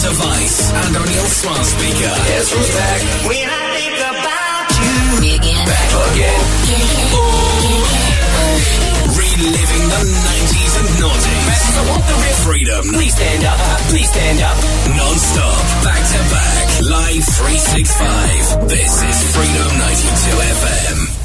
device and on your smart speaker. Guess who's back? When I think about you. Me again. Back again. Reliving the 90s and noughties. I want the rip. Freedom. Please stand up. Please stand up. Non-stop. Back to back. Live 365. This is Freedom 92 FM.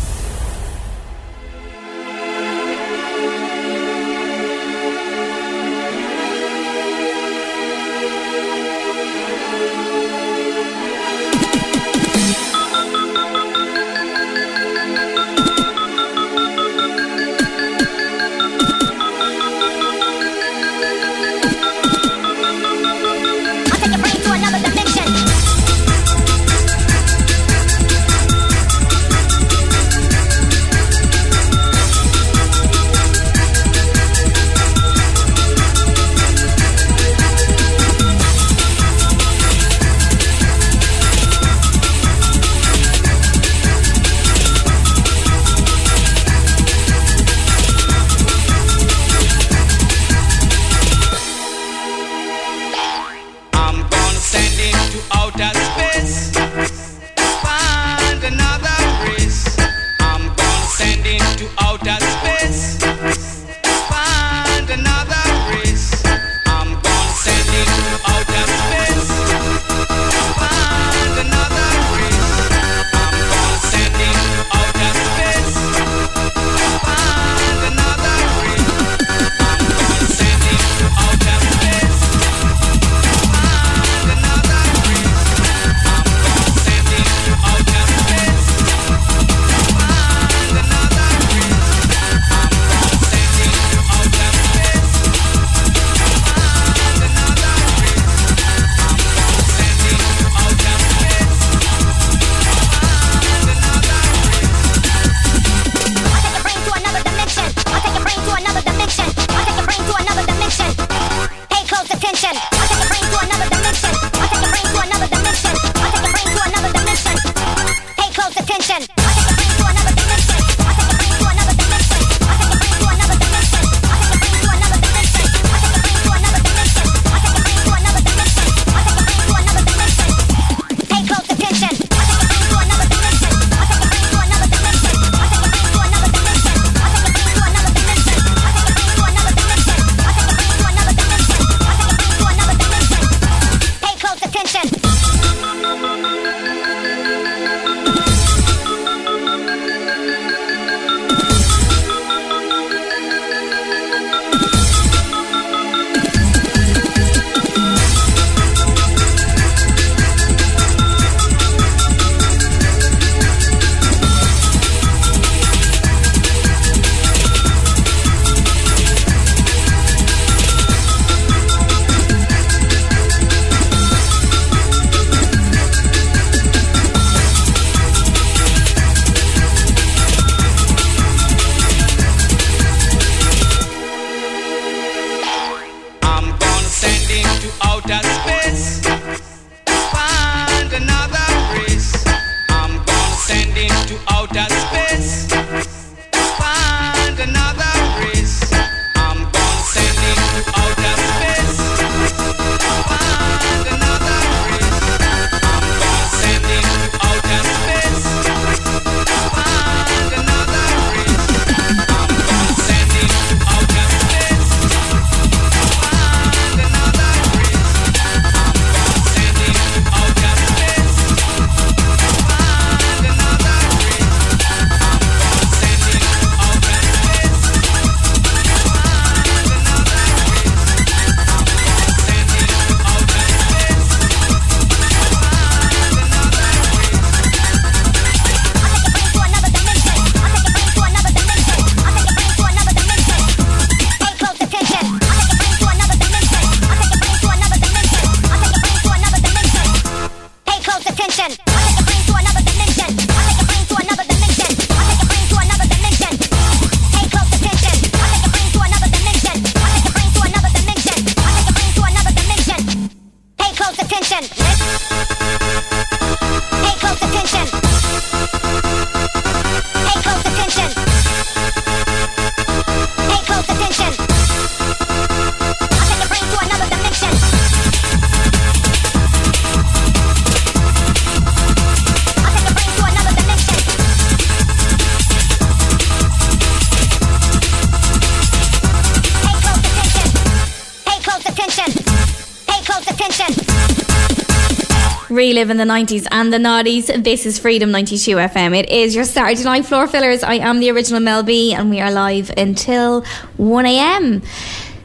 Reliving the 90s and the noughties. This is Freedom 92 FM. It is your Saturday night floor fillers. I am the original Mel B, and we are live until 1am.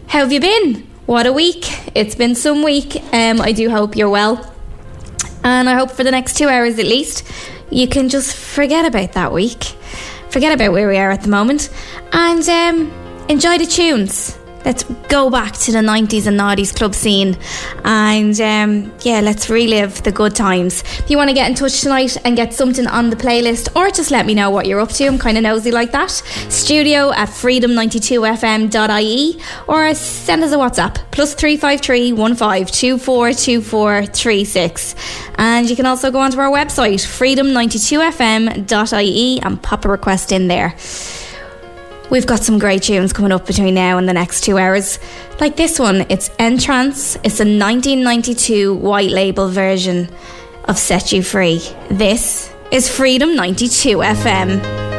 How have you been? What a week. It's been some week. Um, I do hope you're well. And I hope for the next two hours at least, you can just forget about that week. Forget about where we are at the moment and um, enjoy the tunes let's go back to the 90s and noughties club scene and um, yeah let's relive the good times. If you want to get in touch tonight and get something on the playlist or just let me know what you're up to I'm kind of nosy like that studio at freedom92fm.ie or send us a WhatsApp plus 353 15242436 and you can also go onto our website freedom92fm.ie and pop a request in there We've got some great tunes coming up between now and the next two hours. Like this one, it's N-Trance. It's a 1992 white label version of Set You Free. This is Freedom 92 FM.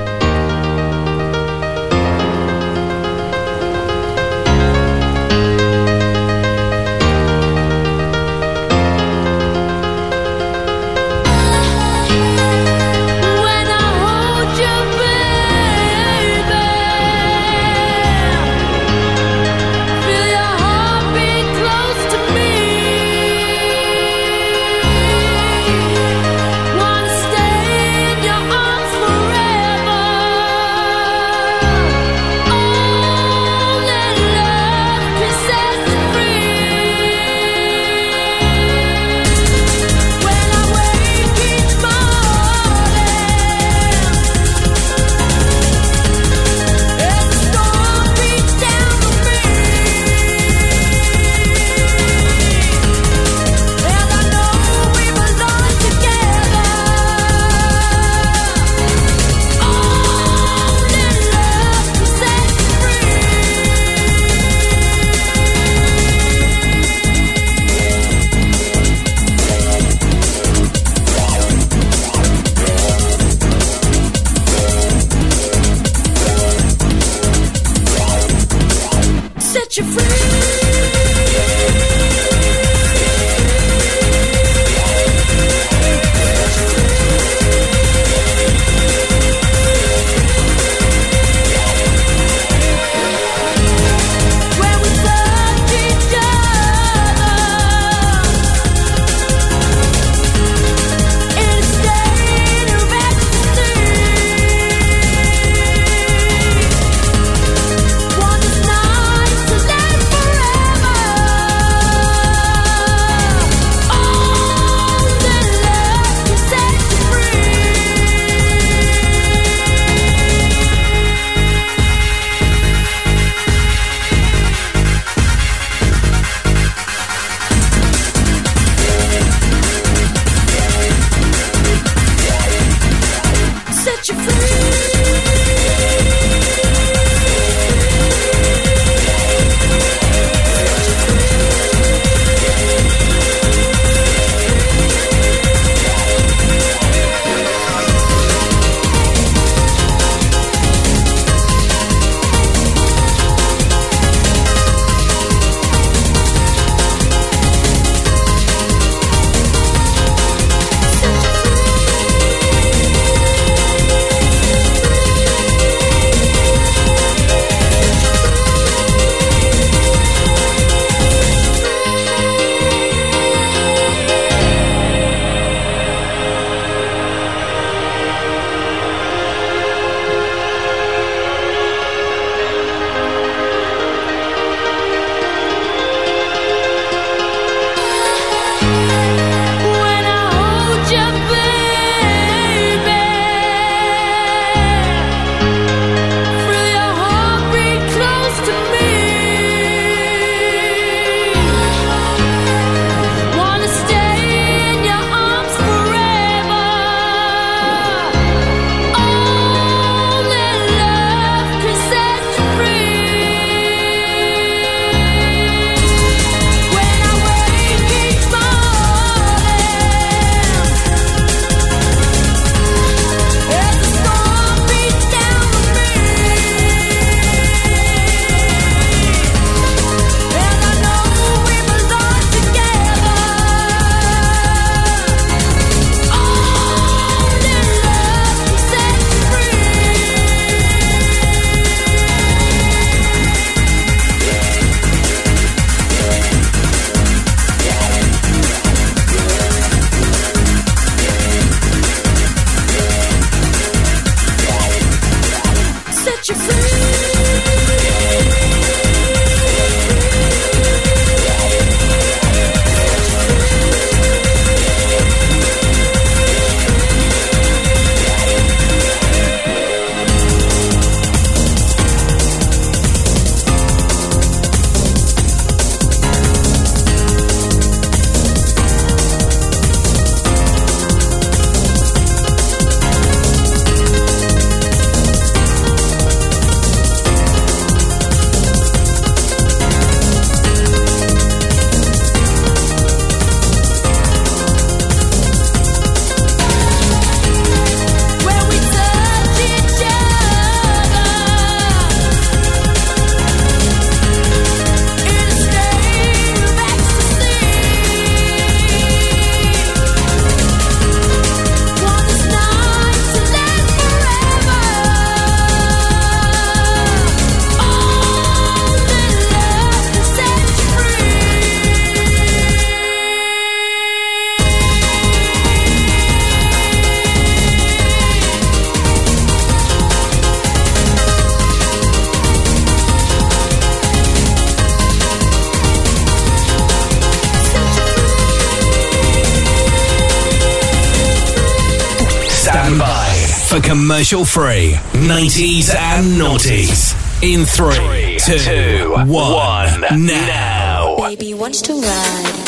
Commercial free 90s and noughties. In three, two, one, now. Baby wants to ride.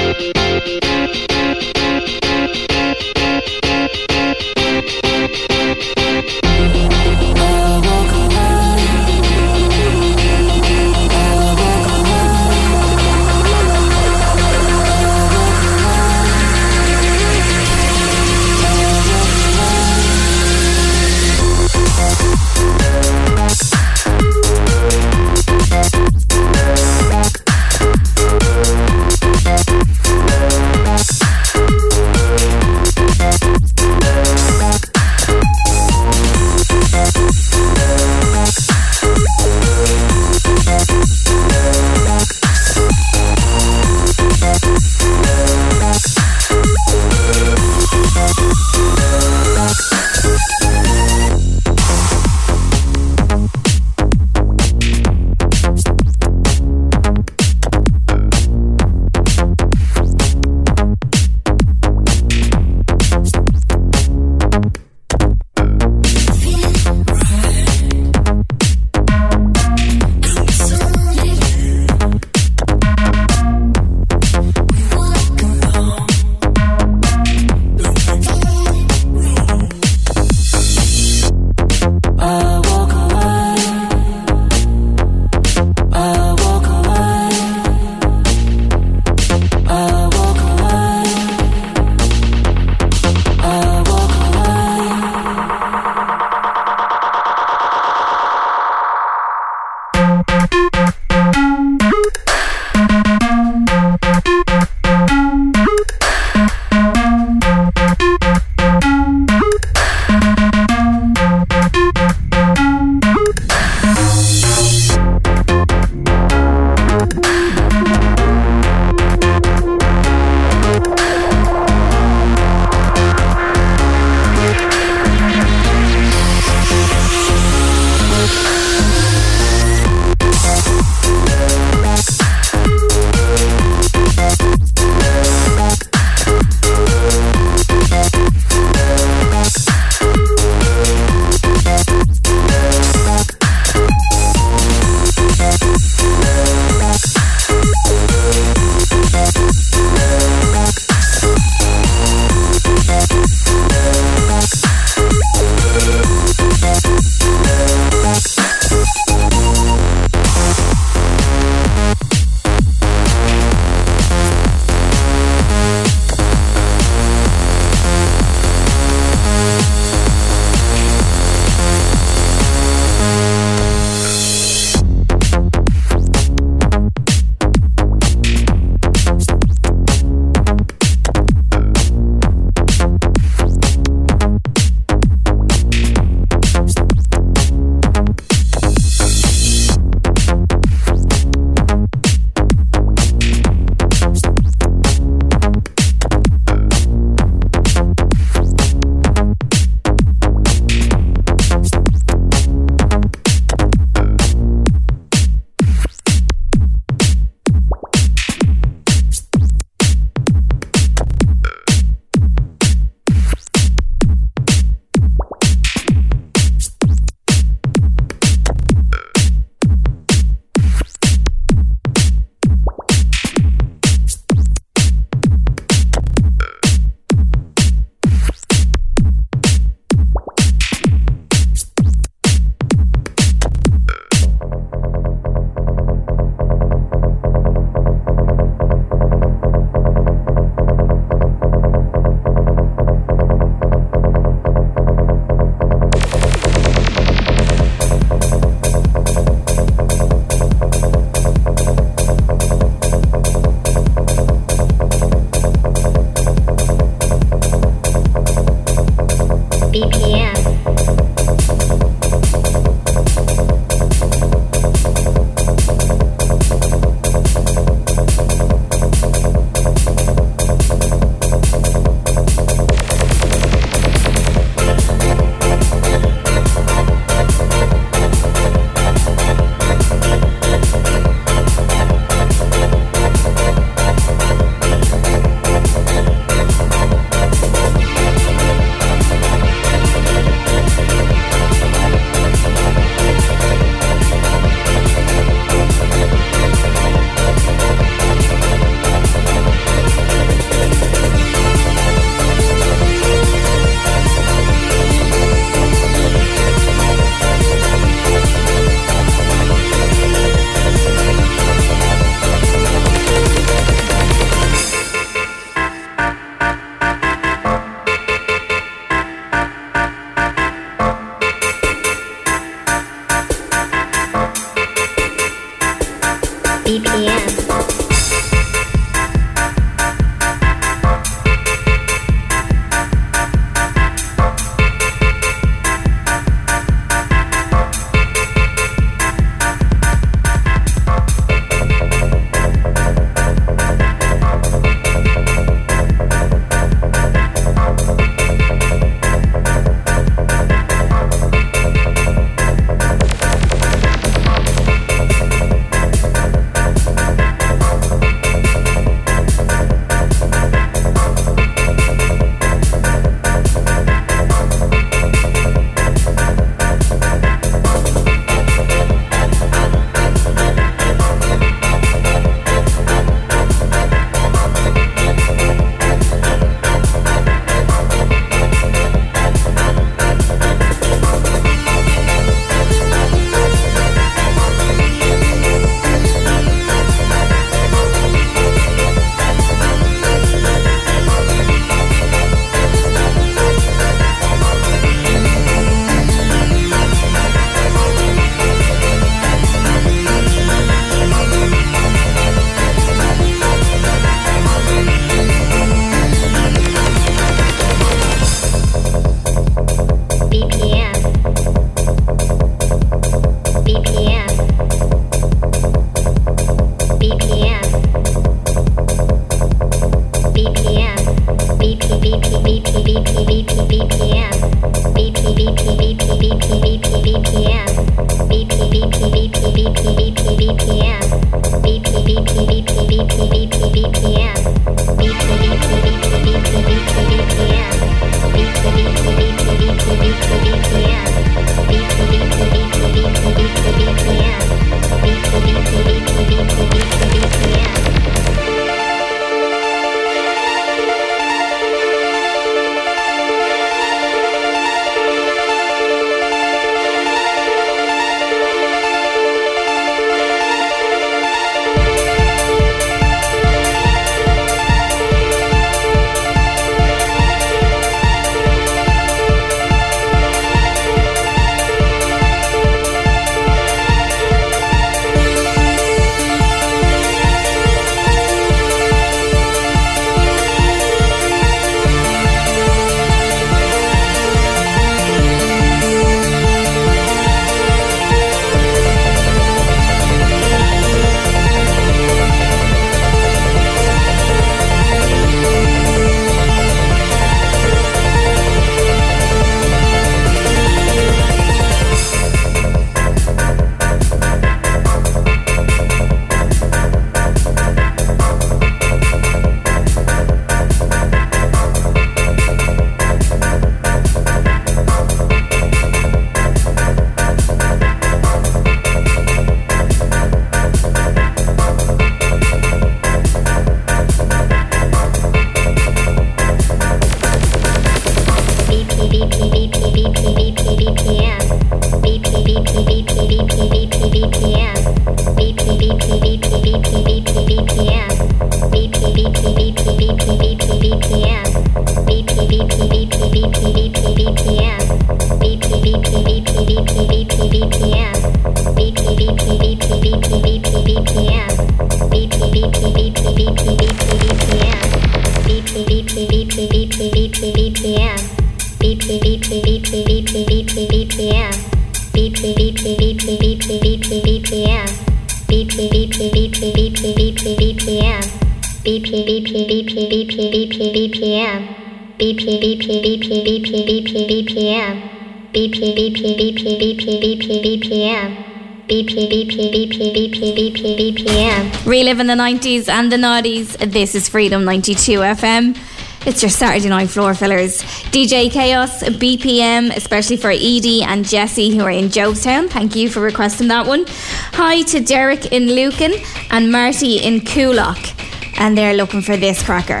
The 90s and the noughties. This is Freedom 92 FM. It's your Saturday night floor fillers. DJ Chaos, BPM, especially for Edie and Jesse who are in Jobstown. Thank you for requesting that one. Hi to Derek in Lucan and Marty in Coolock. And they're looking for this cracker.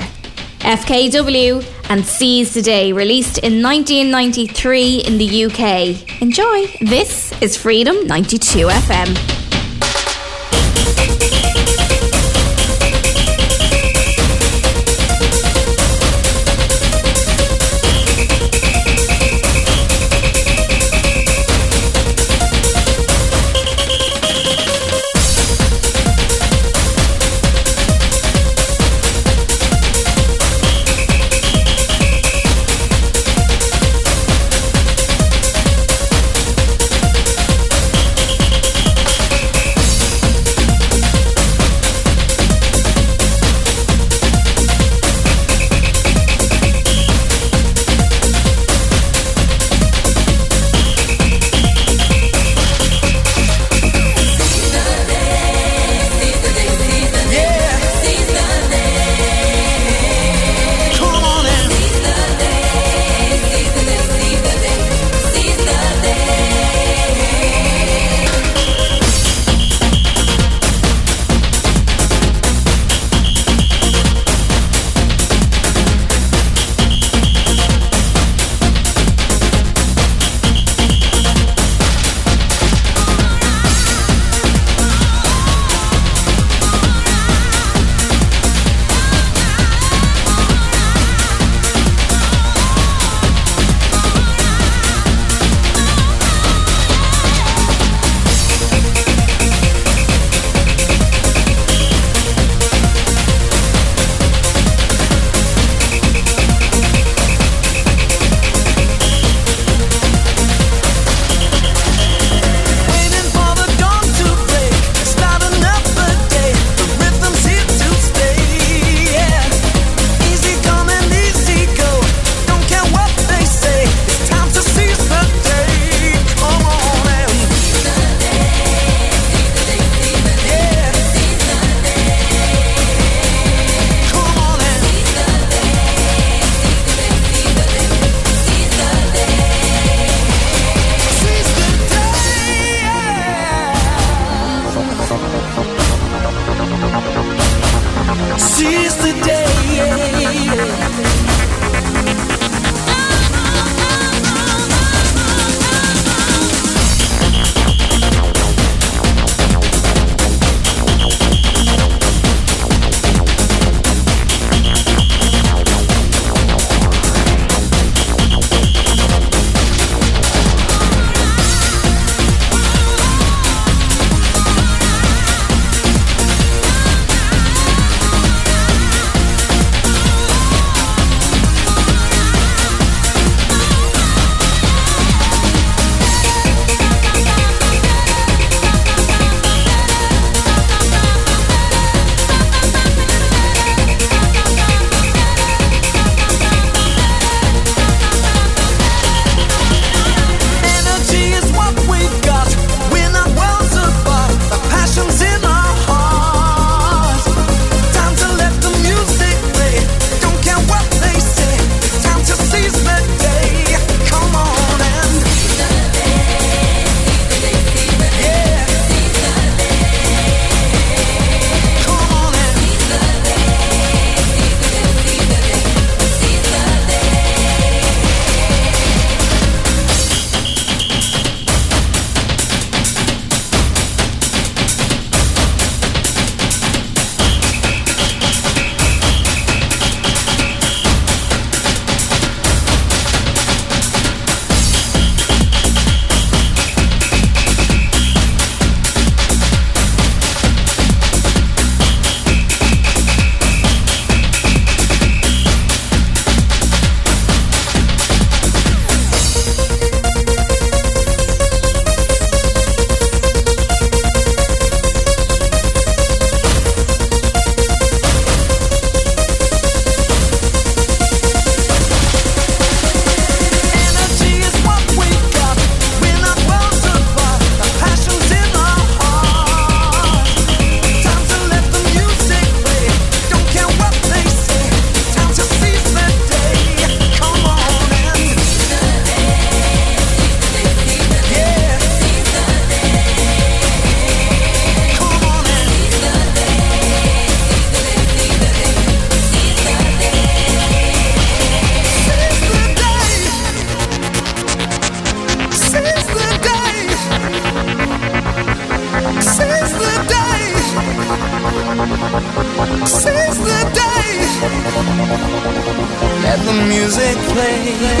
FKW and Seize the Day, released in 1993 in the UK. Enjoy. This is Freedom 92 FM.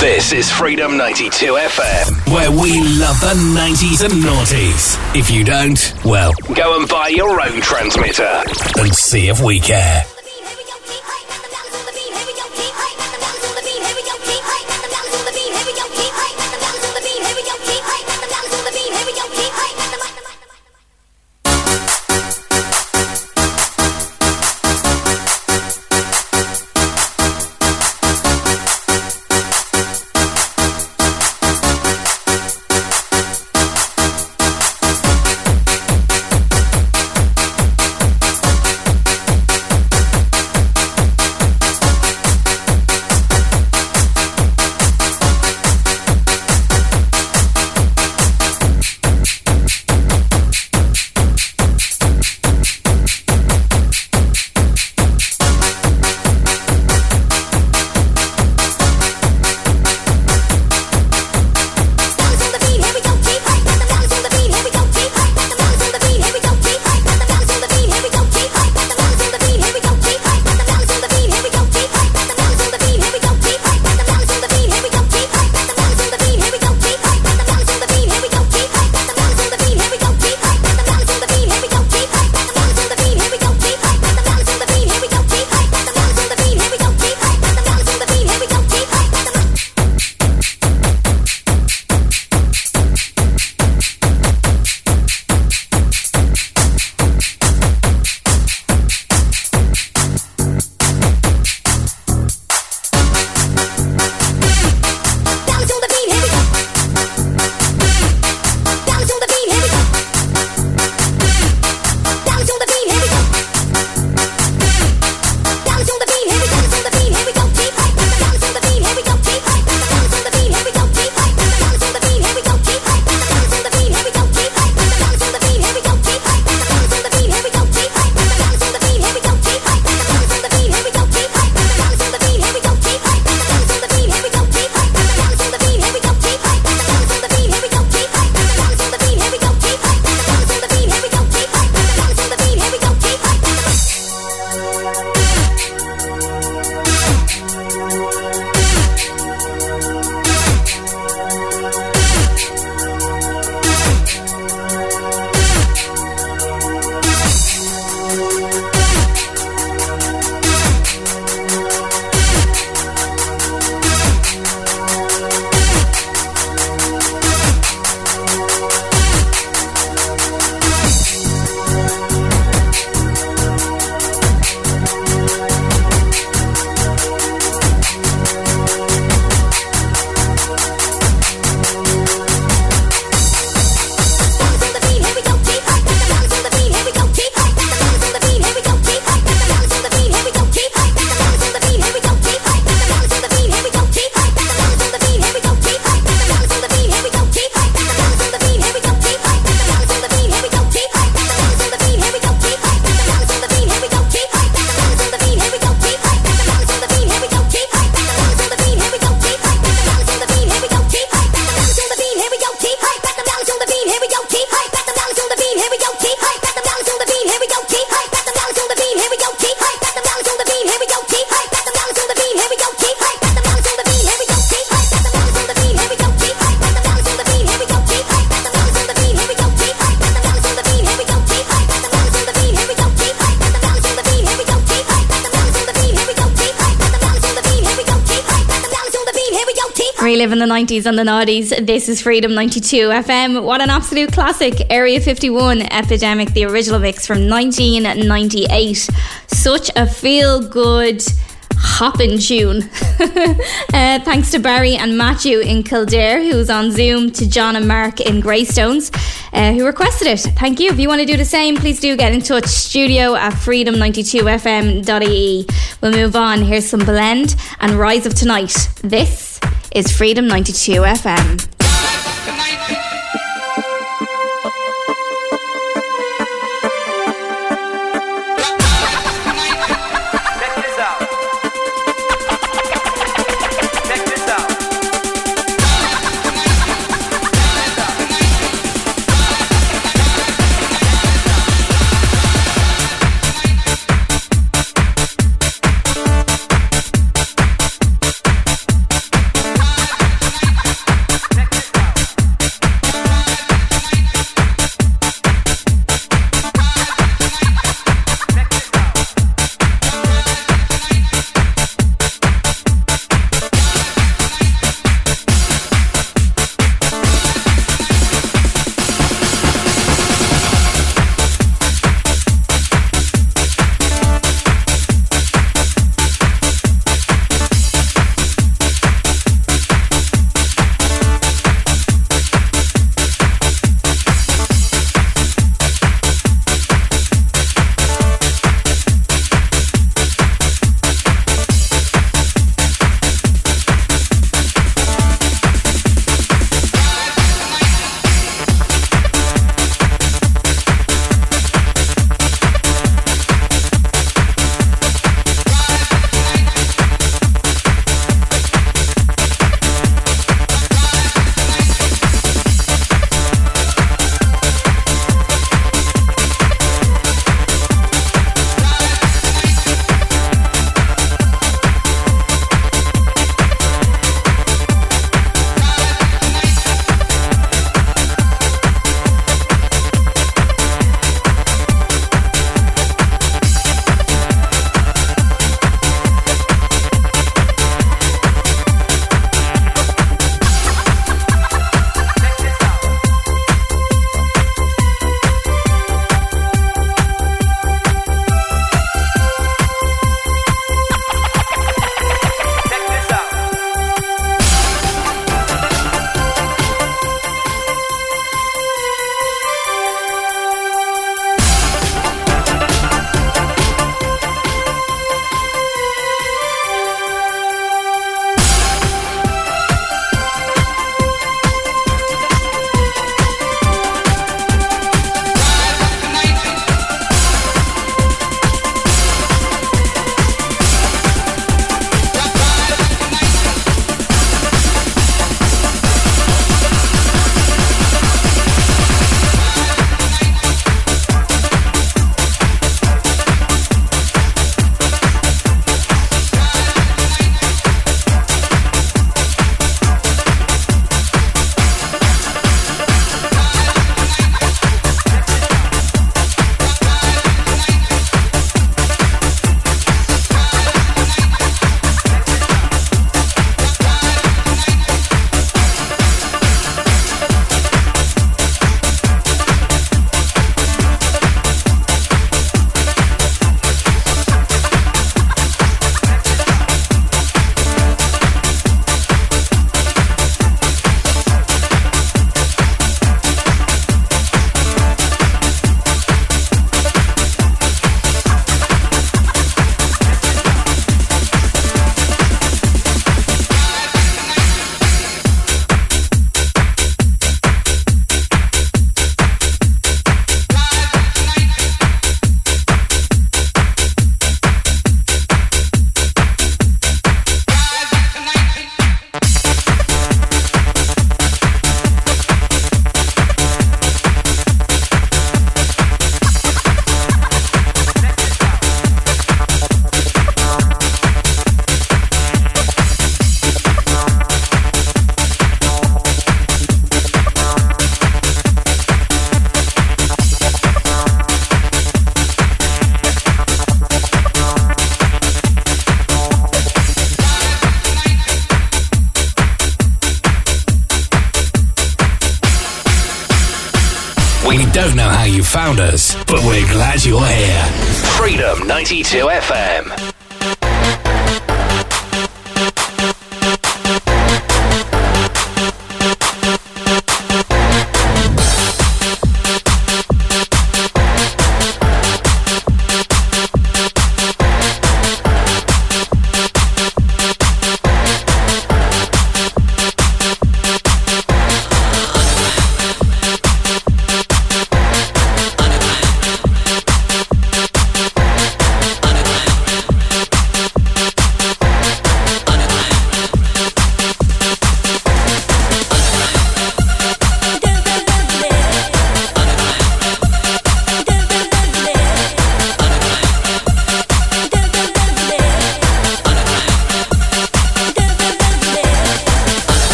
This is Freedom 92 FM, where we love the 90s and noughties. If you don't, well, go and buy your own transmitter and see if we care. Relive in the 90s and the noughties. This is Freedom 92 FM. What an absolute classic. Area 51 Epidemic, the original mix from 1998. Such a feel good hopping tune. uh, thanks to Barry and Matthew in Kildare, who's on Zoom, to John and Mark in Greystones, uh, who requested it. Thank you. If you want to do the same, please do get in touch. Studio at freedom92fm.ie. We'll move on. Here's some Blend and Rise of Tonight. This is Freedom 92 FM.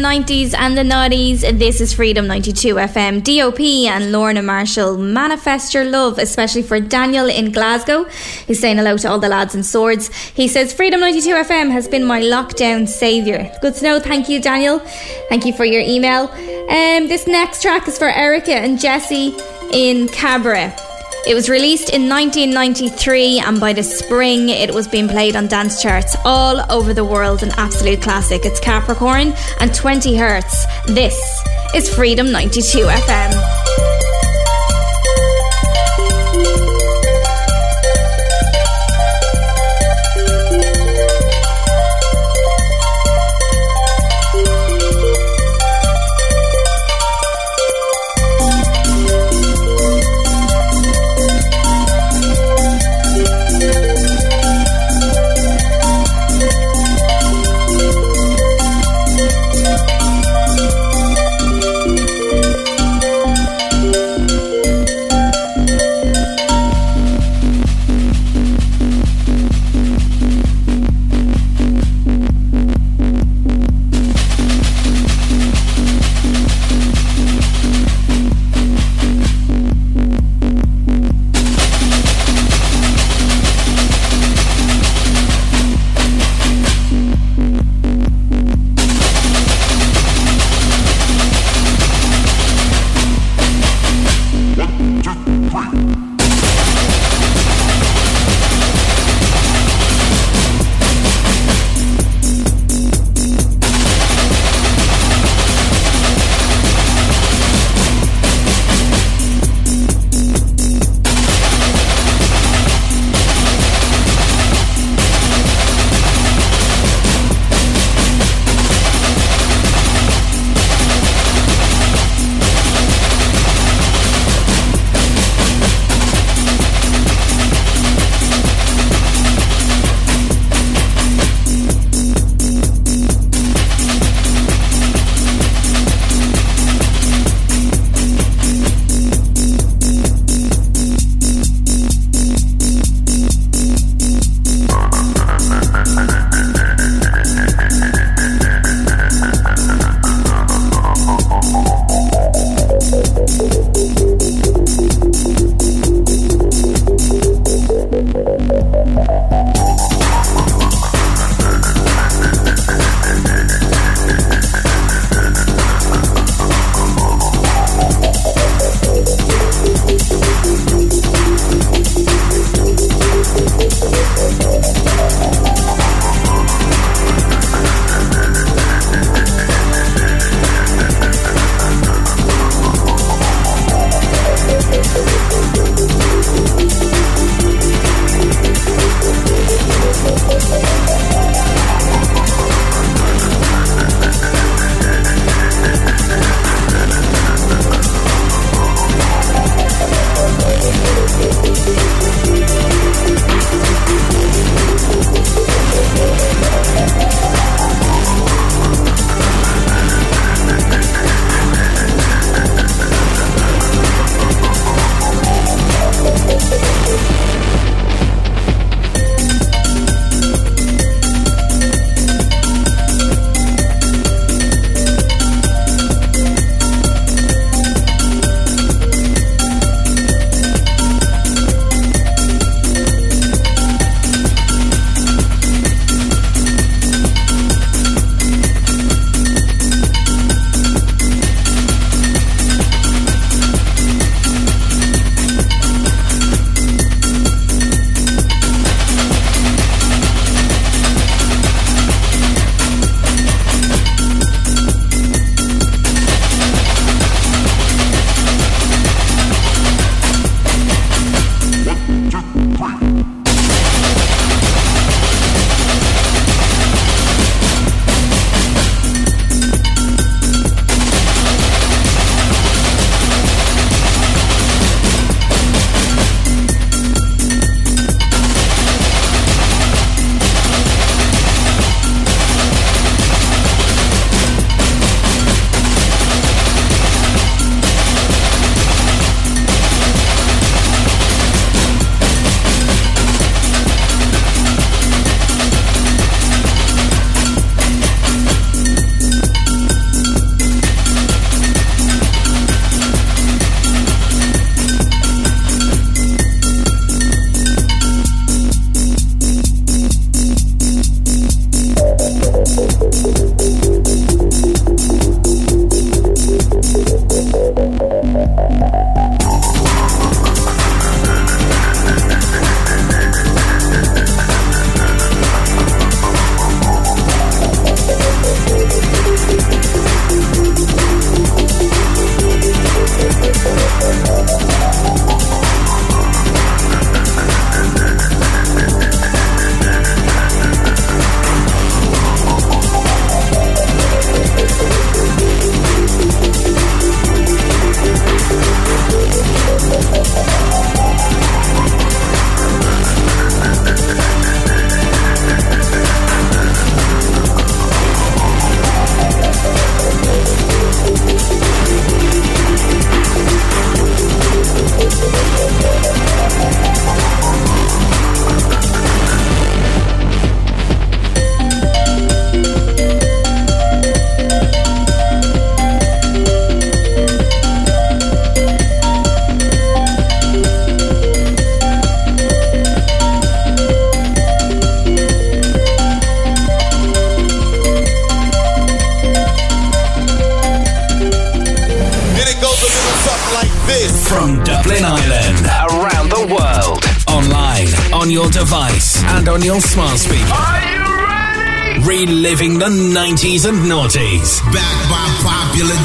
90s and the noughties. This is Freedom 92 FM. DOP and Lorna Marshall manifest your love, especially for Daniel in Glasgow, He's saying hello to all the lads in Swords. He says, Freedom 92 FM has been my lockdown saviour. Good to know. Thank you, Daniel. Thank you for your email. Um, this next track is for Erica and Jesse in Cabra. It was released in 1993, and by the spring, it was being played on dance charts all over the world. An absolute classic. It's Capricorn and 20 Hertz. This is Freedom 92 FM.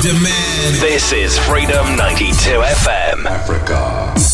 Demand. This is Freedom 92 FM. Africa.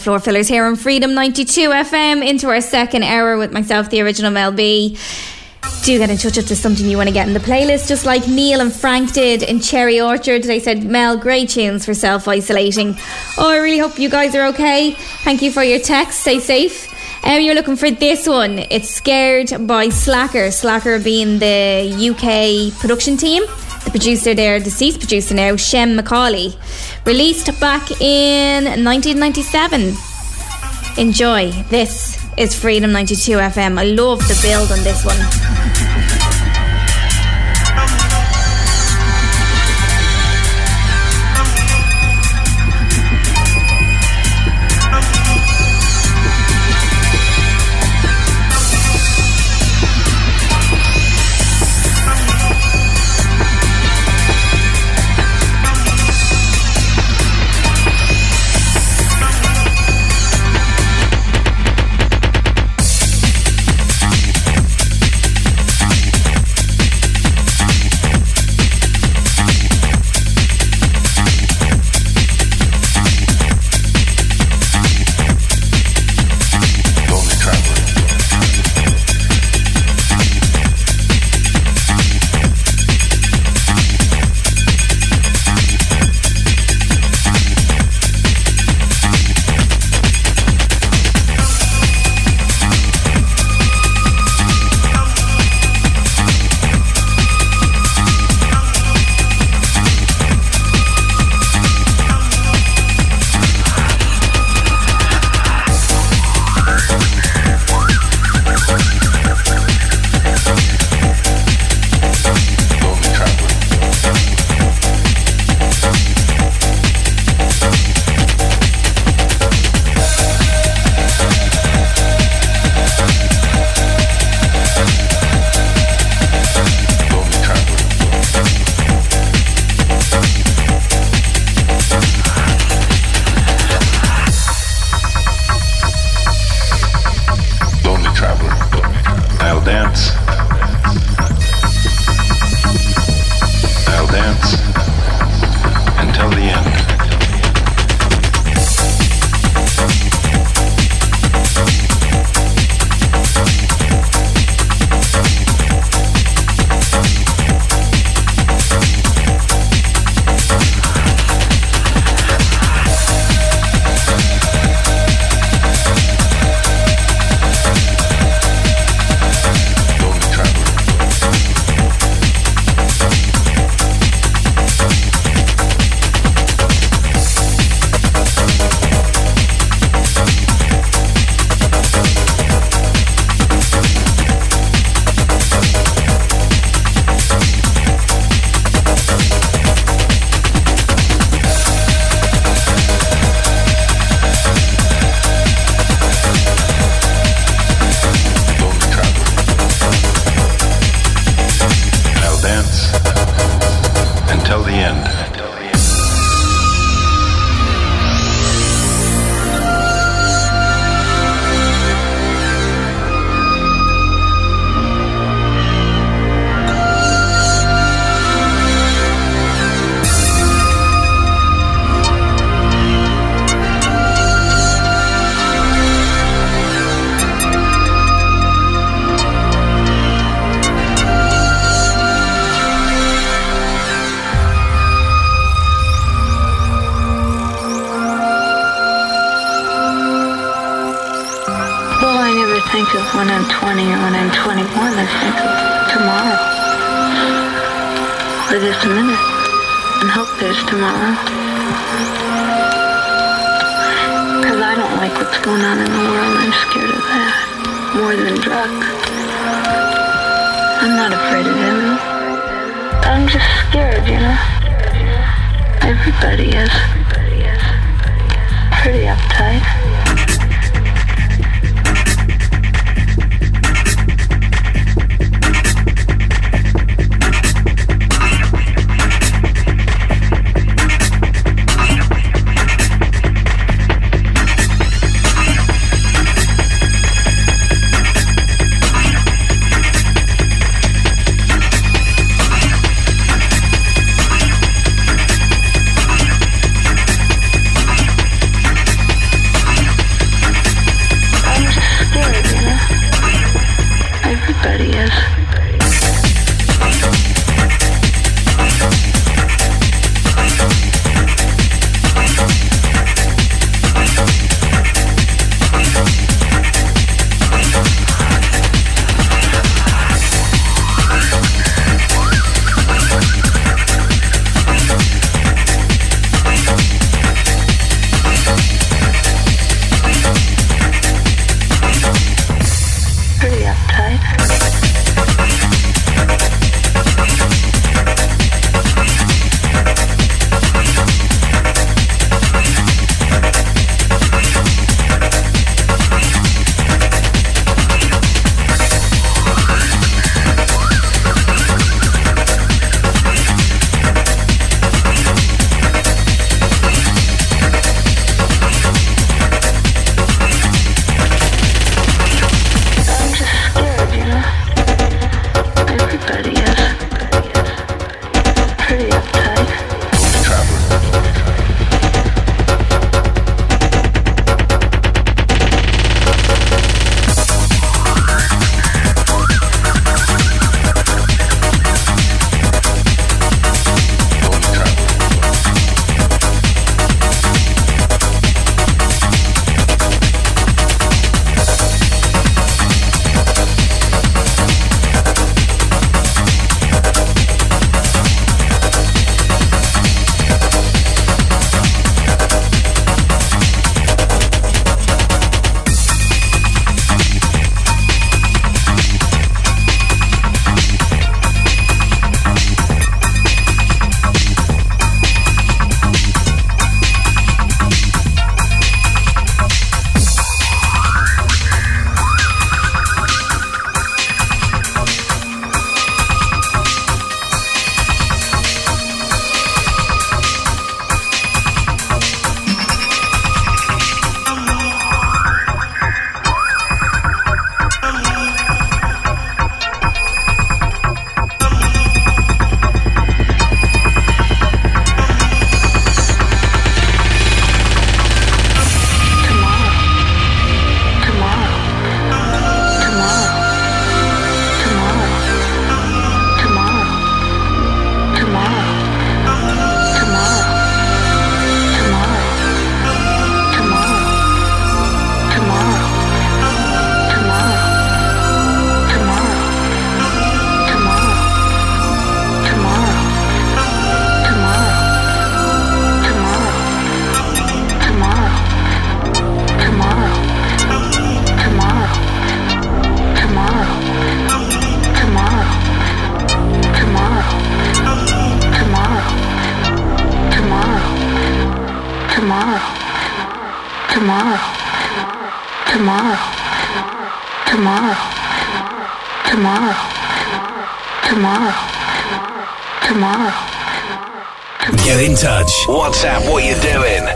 Floor Fillers here on Freedom 92 FM into our second hour with myself, the original Mel B. Do get in touch if there's something you want to get in the playlist, just like Neil and Frank did in Cherry Orchard. They said, Mel, great tunes for self isolating. Oh, I really hope you guys are okay. Thank you for your text. Stay safe. Um, you're looking for this one. It's Scared by Slacker. Slacker being the UK production team. The producer there, deceased producer now, Shem McCauley. Released back in 1997. Enjoy. This is Freedom 92 FM. I love the build on this one.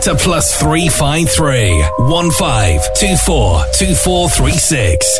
To plus three five three one five two four two four three six.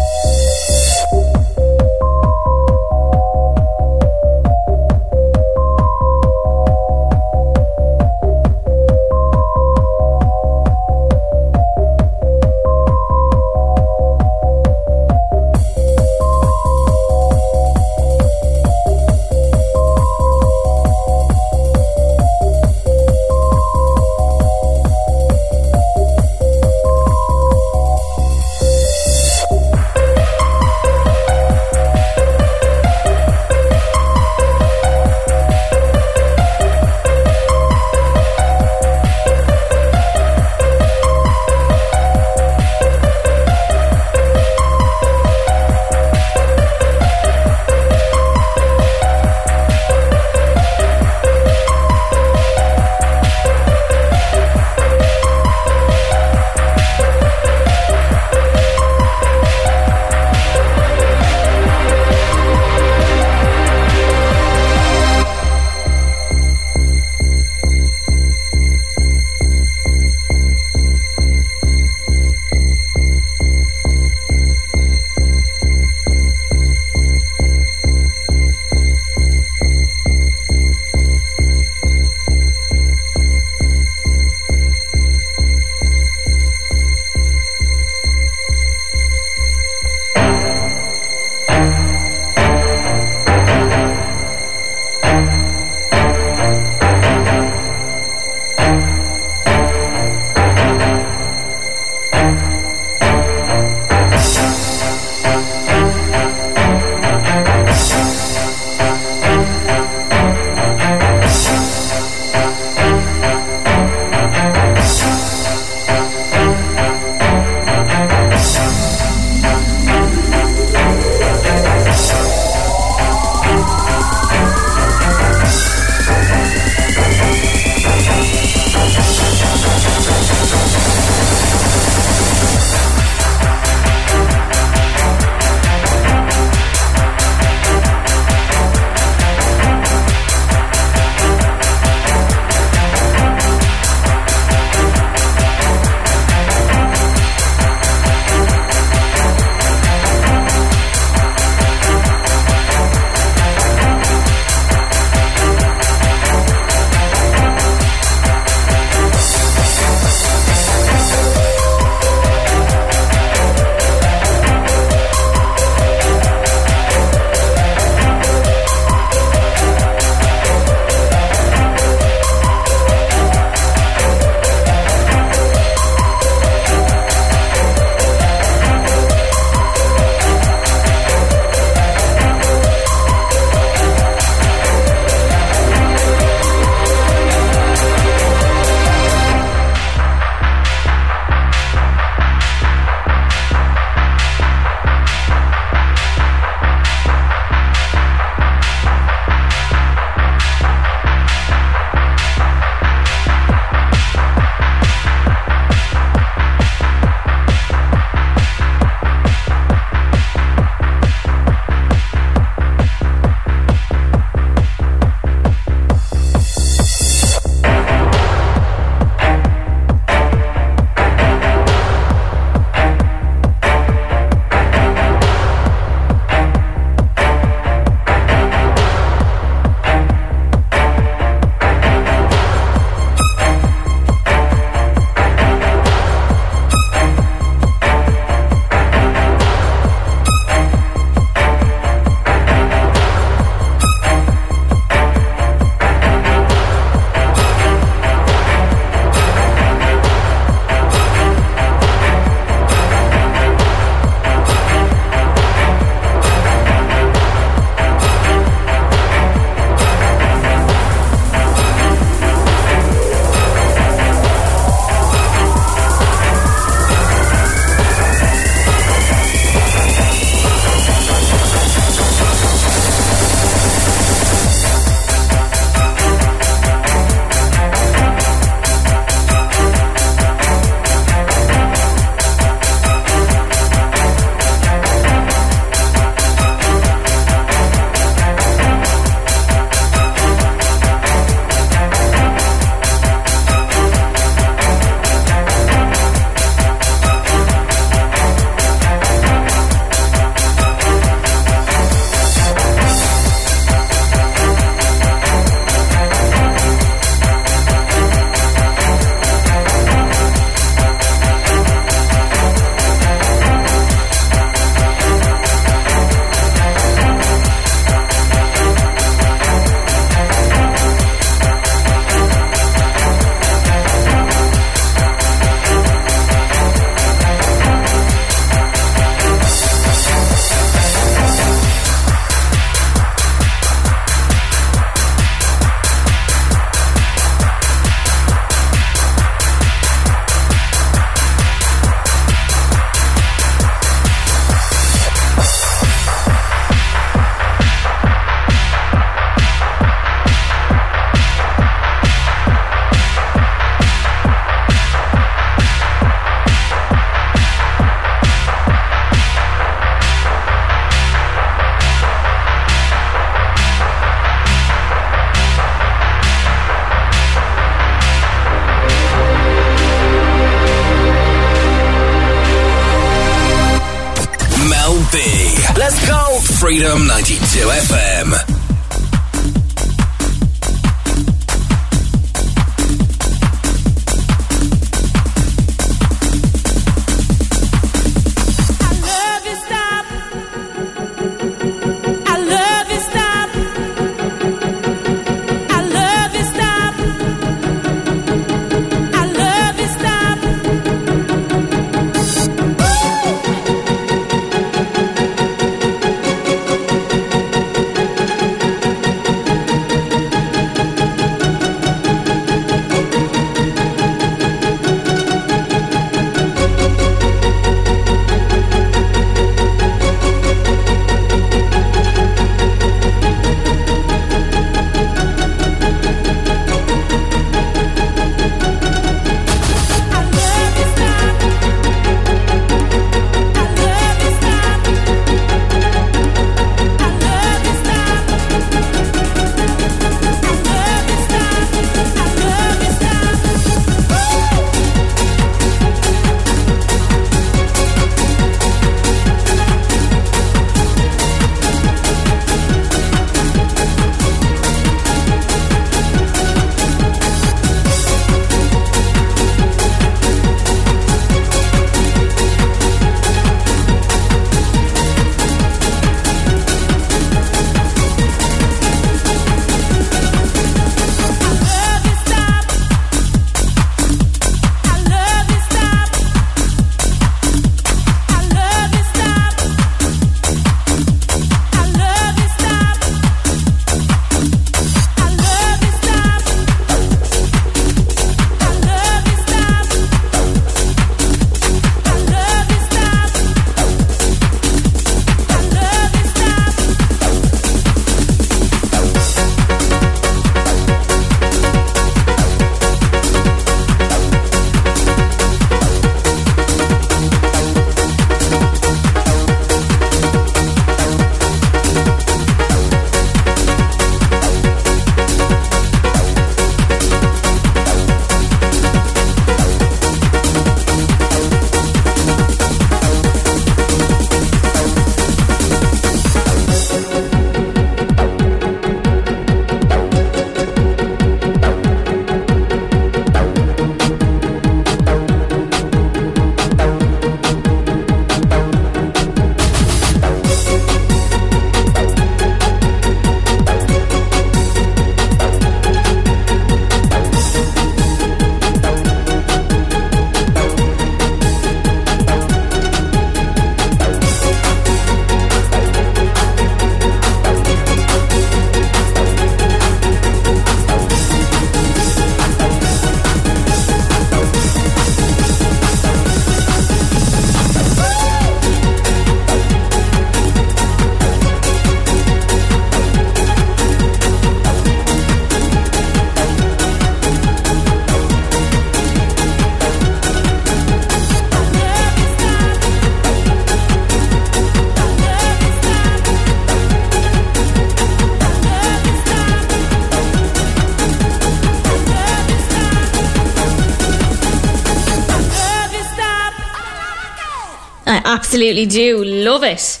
Absolutely do love it.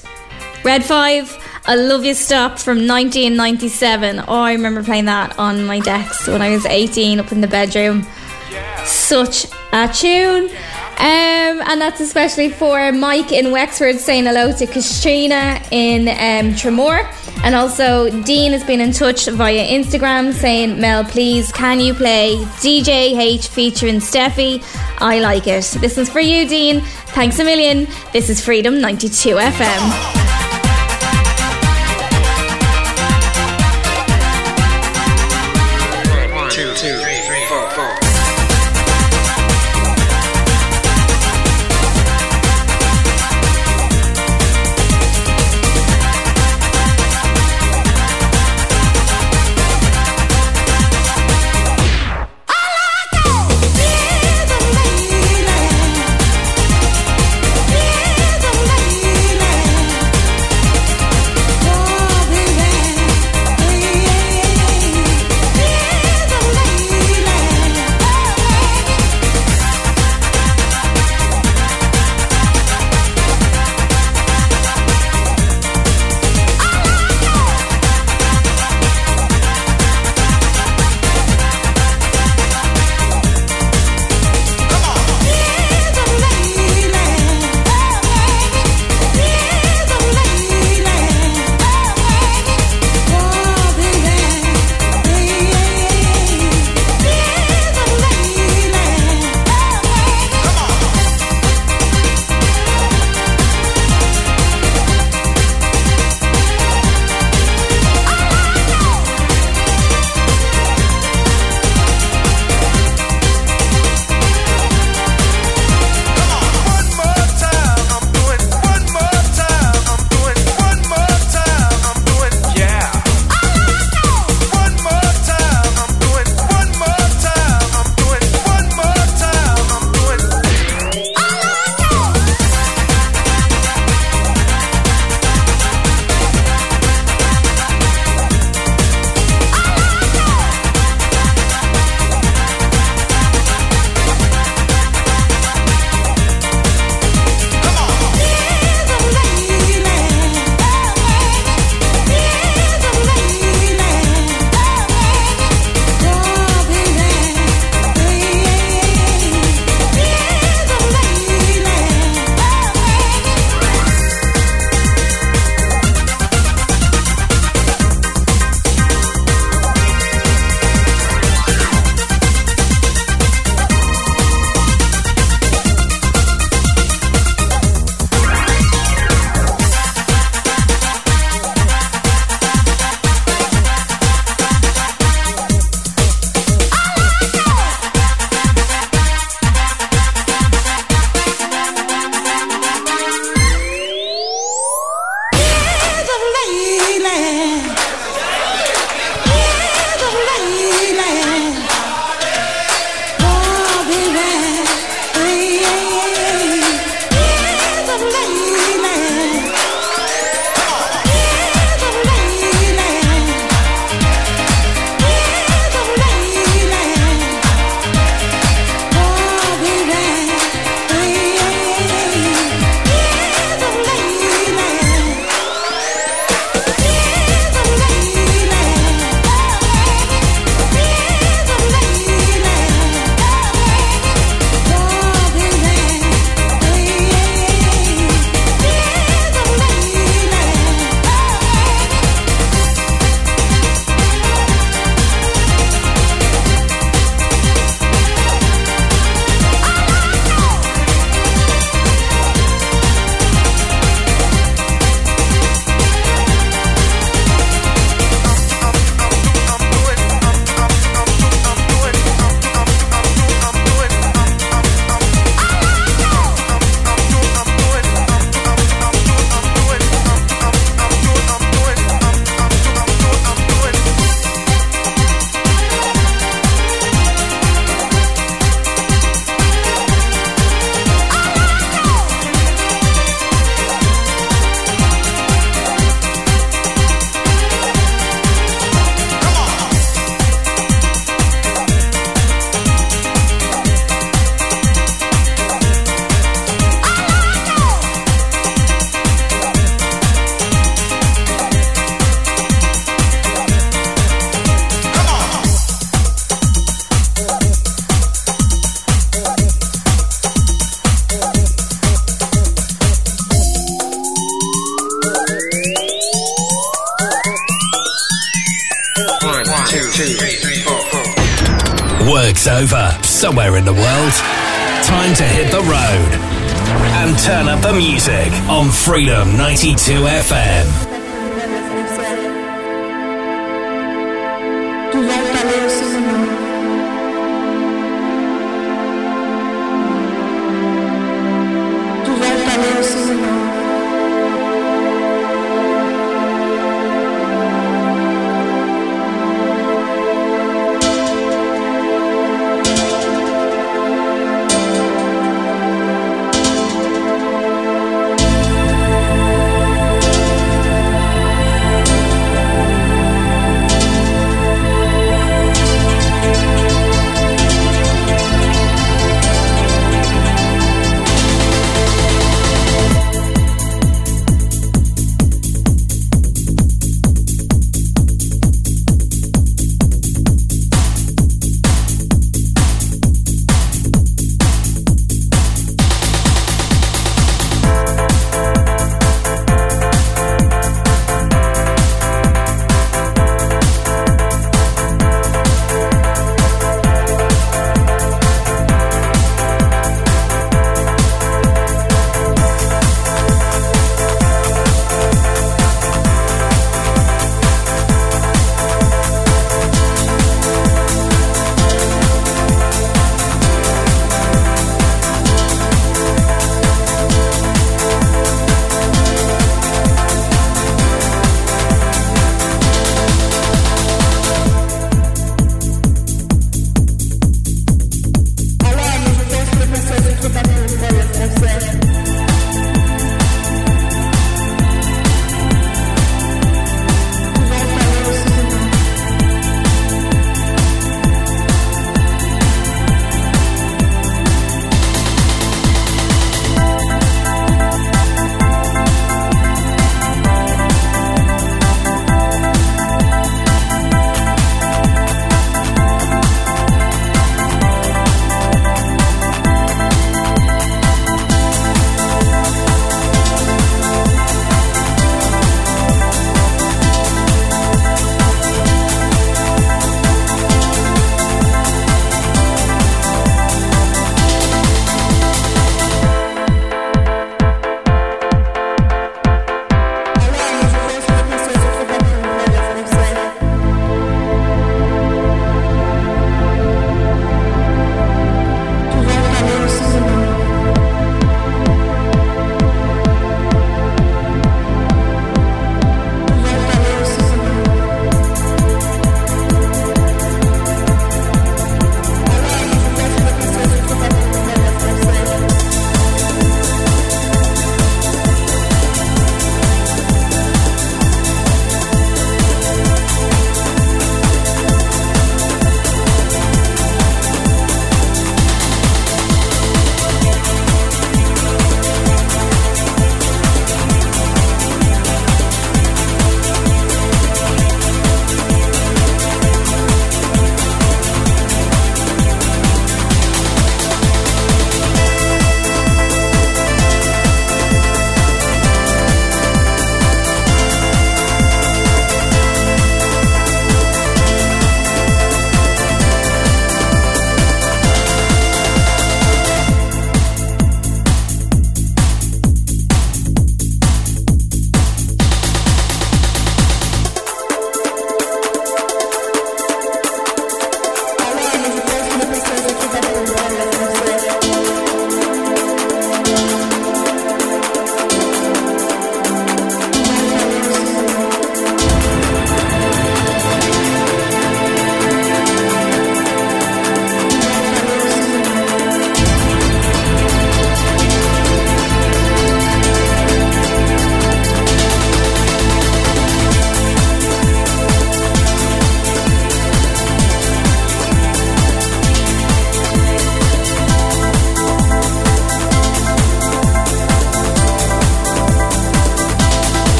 Red 5, I Love You Stop from 1997. Oh, I remember playing that on my decks when I was 18 up in the bedroom. Such a tune. Um, and that's especially for Mike in Wexford saying hello to Katrina in um, Tramore. And also, Dean has been in touch via Instagram saying, Mel, please, can you play DJ H featuring Stefy? I like it. This is for you, Dean. Thanks a million. This is Freedom 92 FM.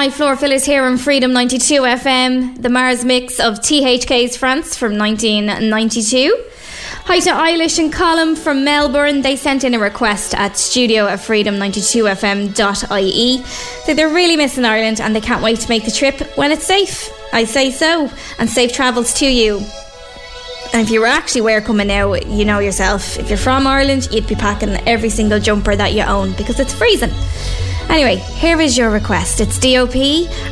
Night floor fillers here on Freedom 92 FM, the Mars mix of THK's France from 1992. Hi to Eilish and Colm from Melbourne. They sent in a request at studio at freedom92fm.ie. So they're really missing Ireland and they can't wait to make the trip when it's safe. I say so. And safe travels to you. And if you were actually where coming now, you know yourself. If you're from Ireland, you'd be packing every single jumper that you own because it's freezing. Anyway, here is your request. It's DOP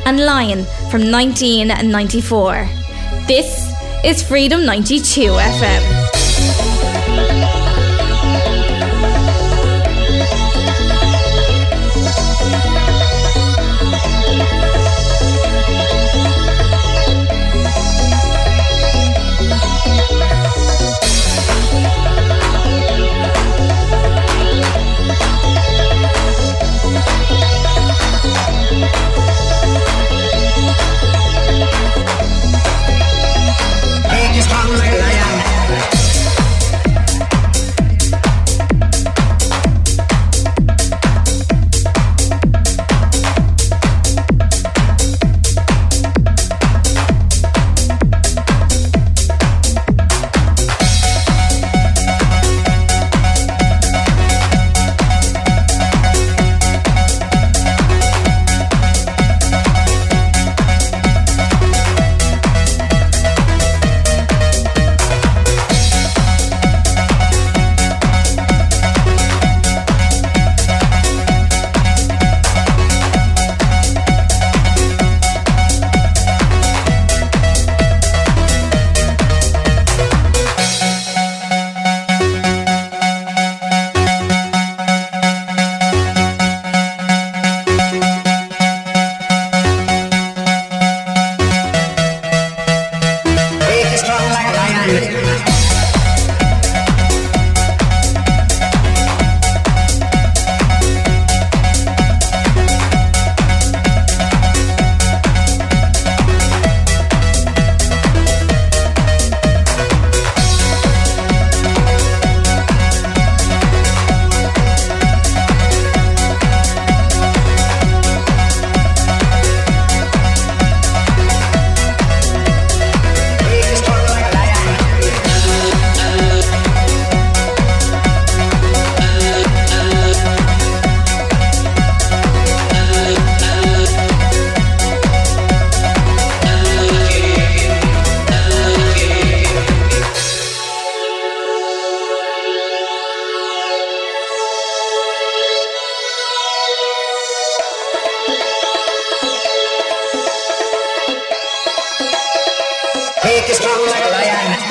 and Lion from 1994. This is Freedom 92 FM. एक strong लाया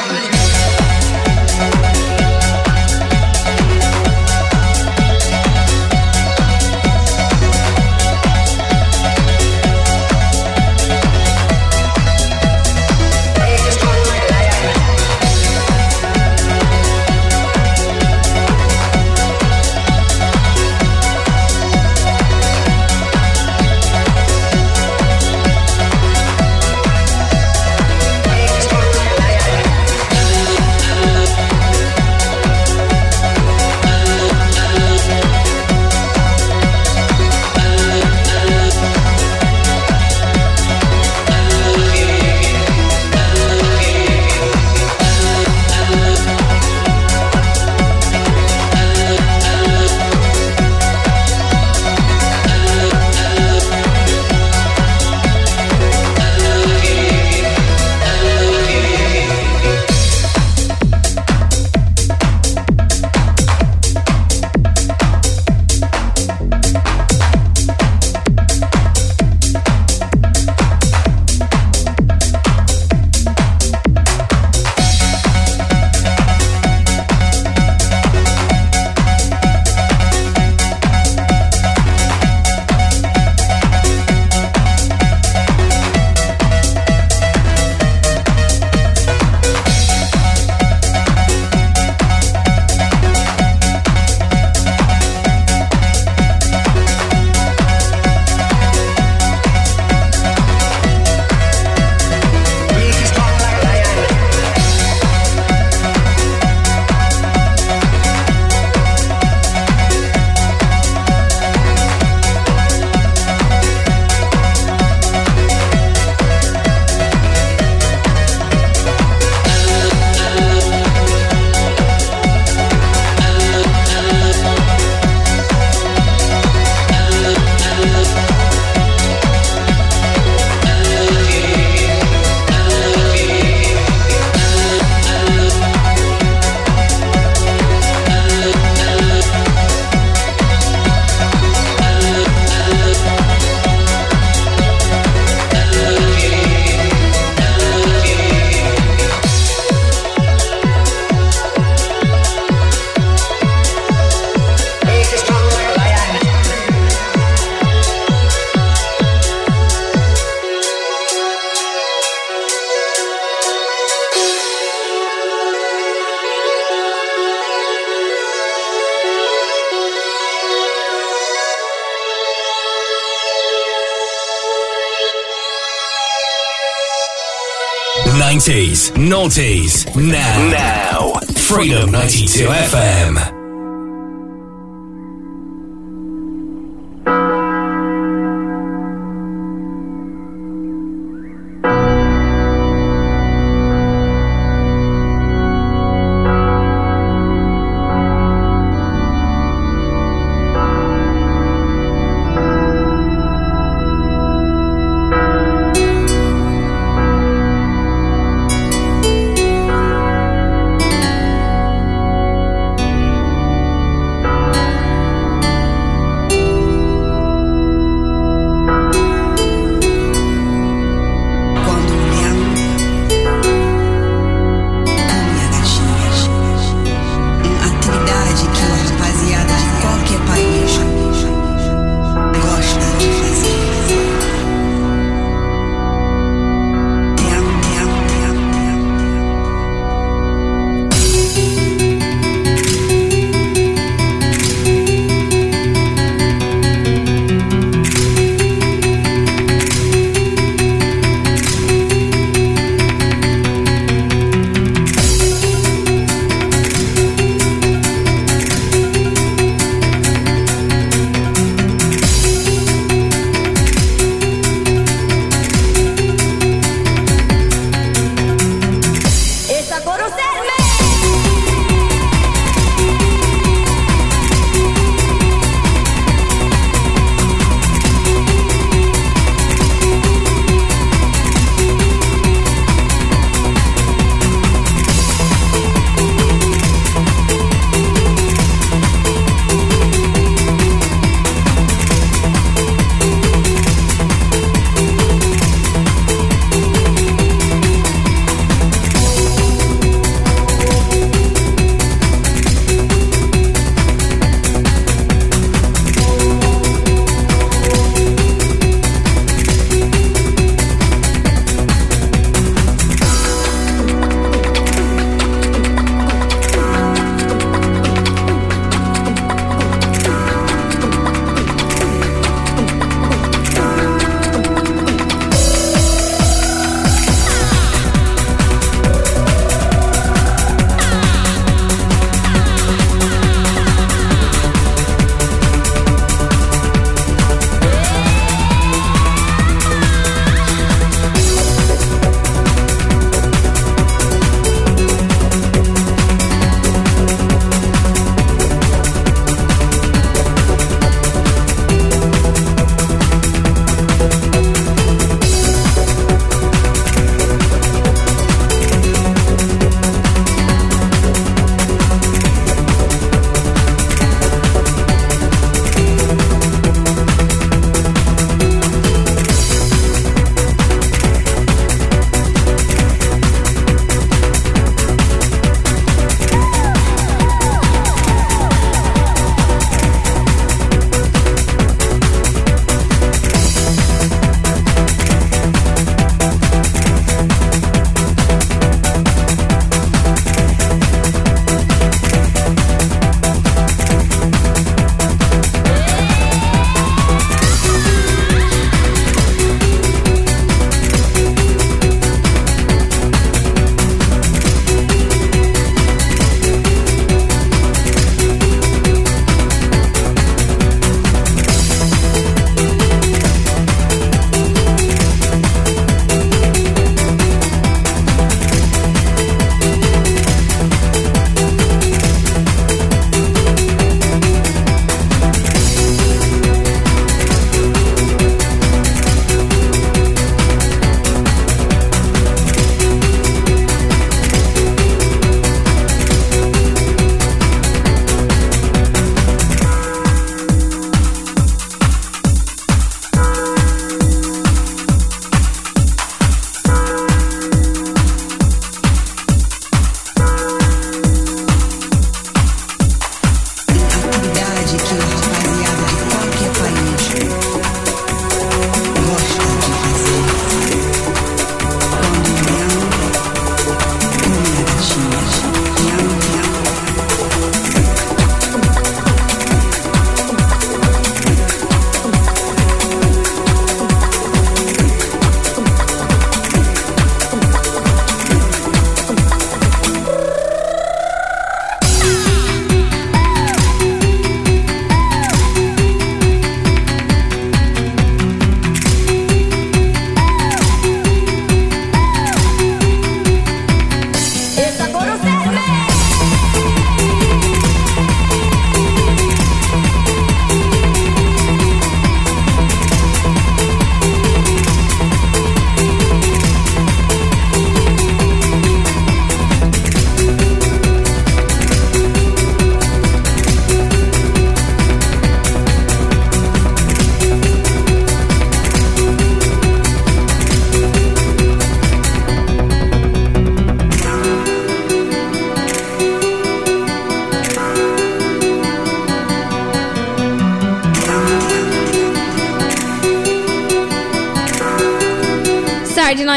90s, noughties, now. Now. Freedom 92 FM.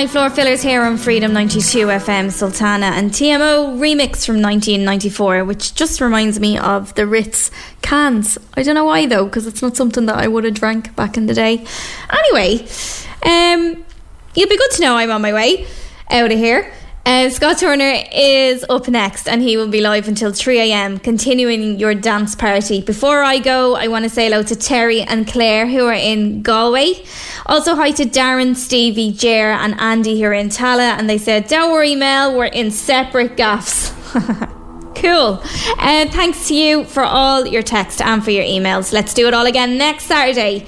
Night Floor Fillers here on Freedom 92 FM, Sultana and Te Amo remix from 1994, which just reminds me of the Ritz cans. I don't know why though, because it's not something that I would have drank back in the day. Anyway, um, you'll be good to know I'm on my way out of here. Uh, Scott Turner is up next and he will be live until 3am, continuing your dance party. Before I go, I want to say hello to Terry and Claire who are in Galway. Also, hi to Darren, Stevie, Jer, and Andy here in Tallaght. And they said, Don't worry, Mel, we're in separate gaffs. cool. And thanks to you for all your text and for your emails. Let's do it all again next Saturday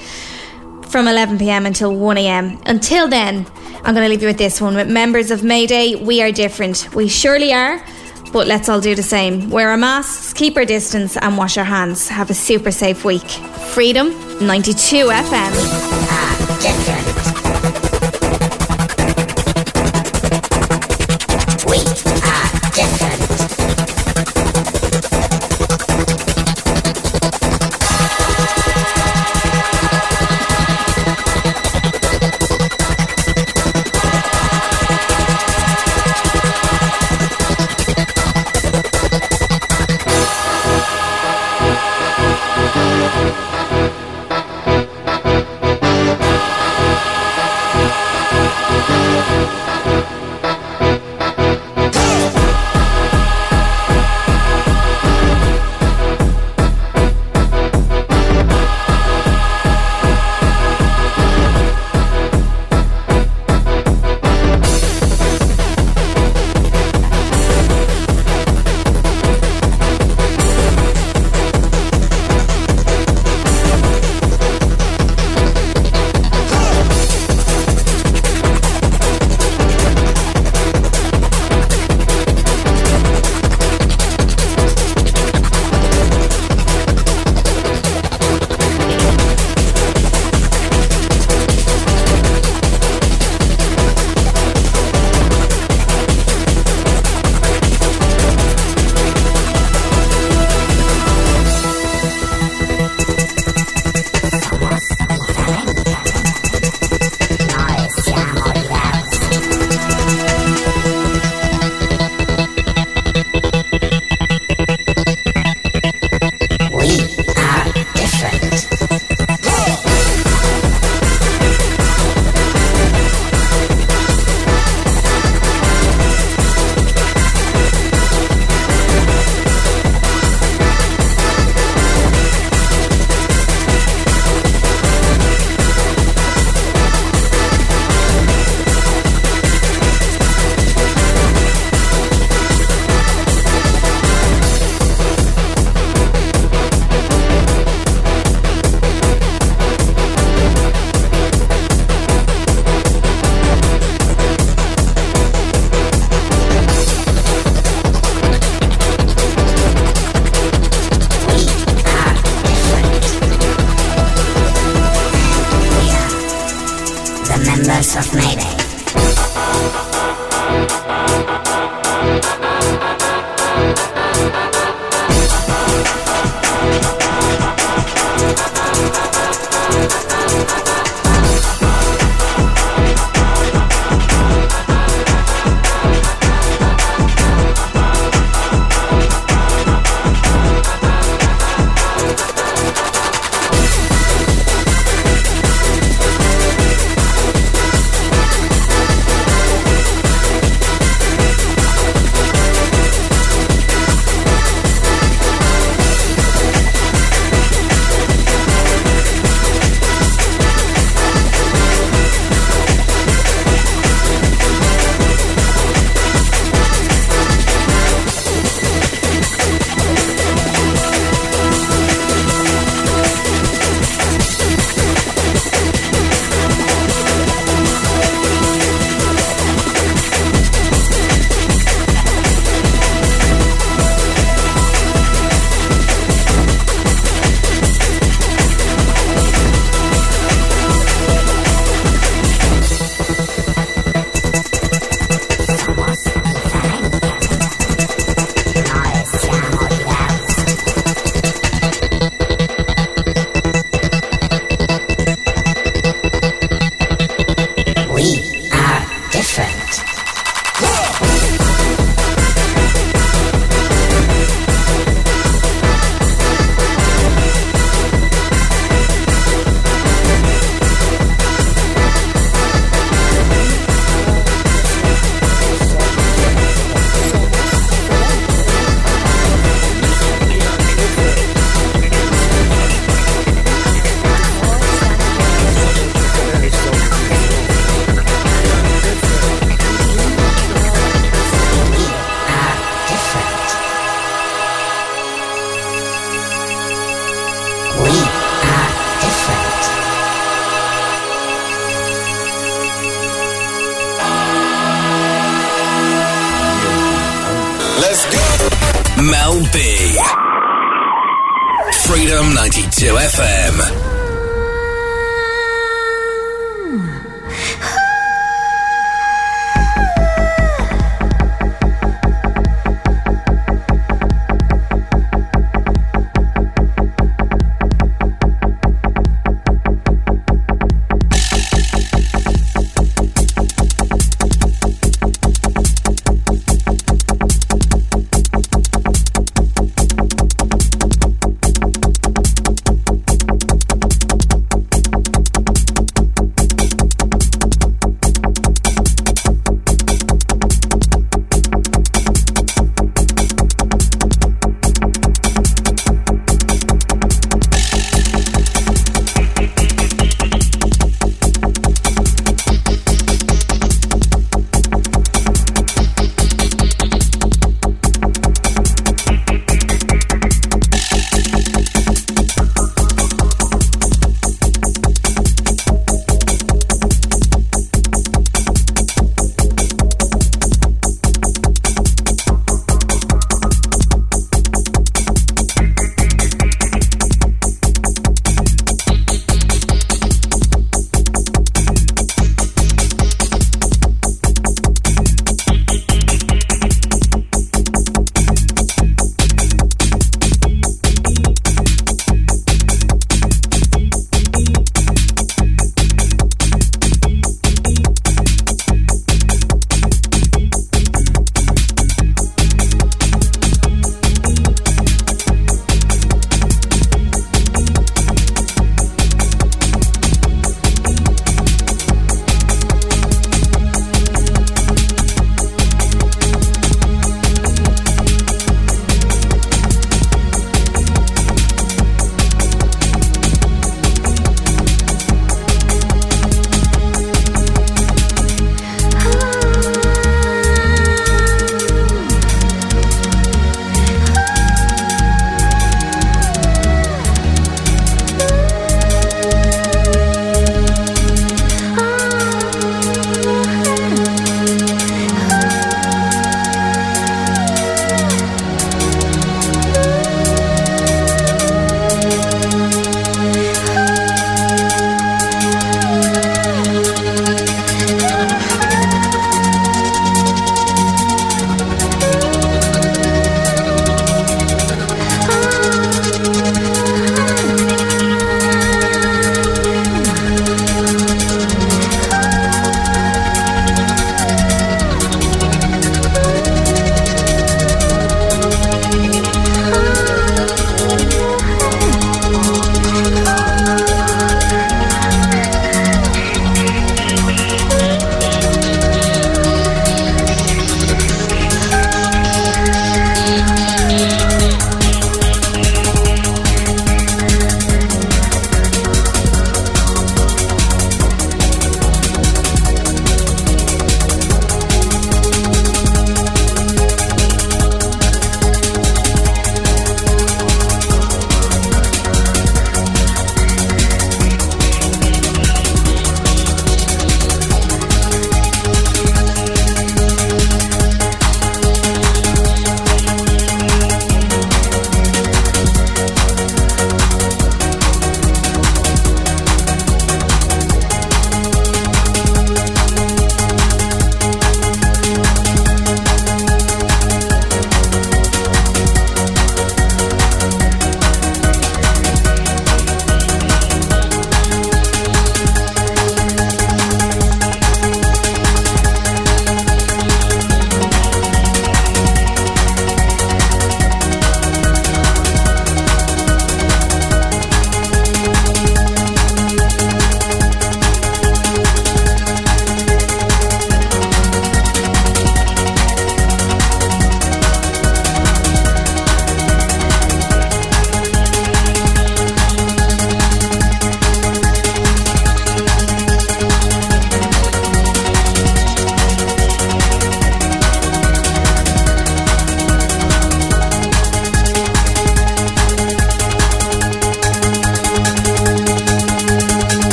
from 11pm until 1am. Until then, I'm going to leave you with this one. With members of Mayday, we are different. We surely are, but let's all do the same. Wear our masks, keep our distance, and wash our hands. Have a super safe week. Freedom 92 FM. The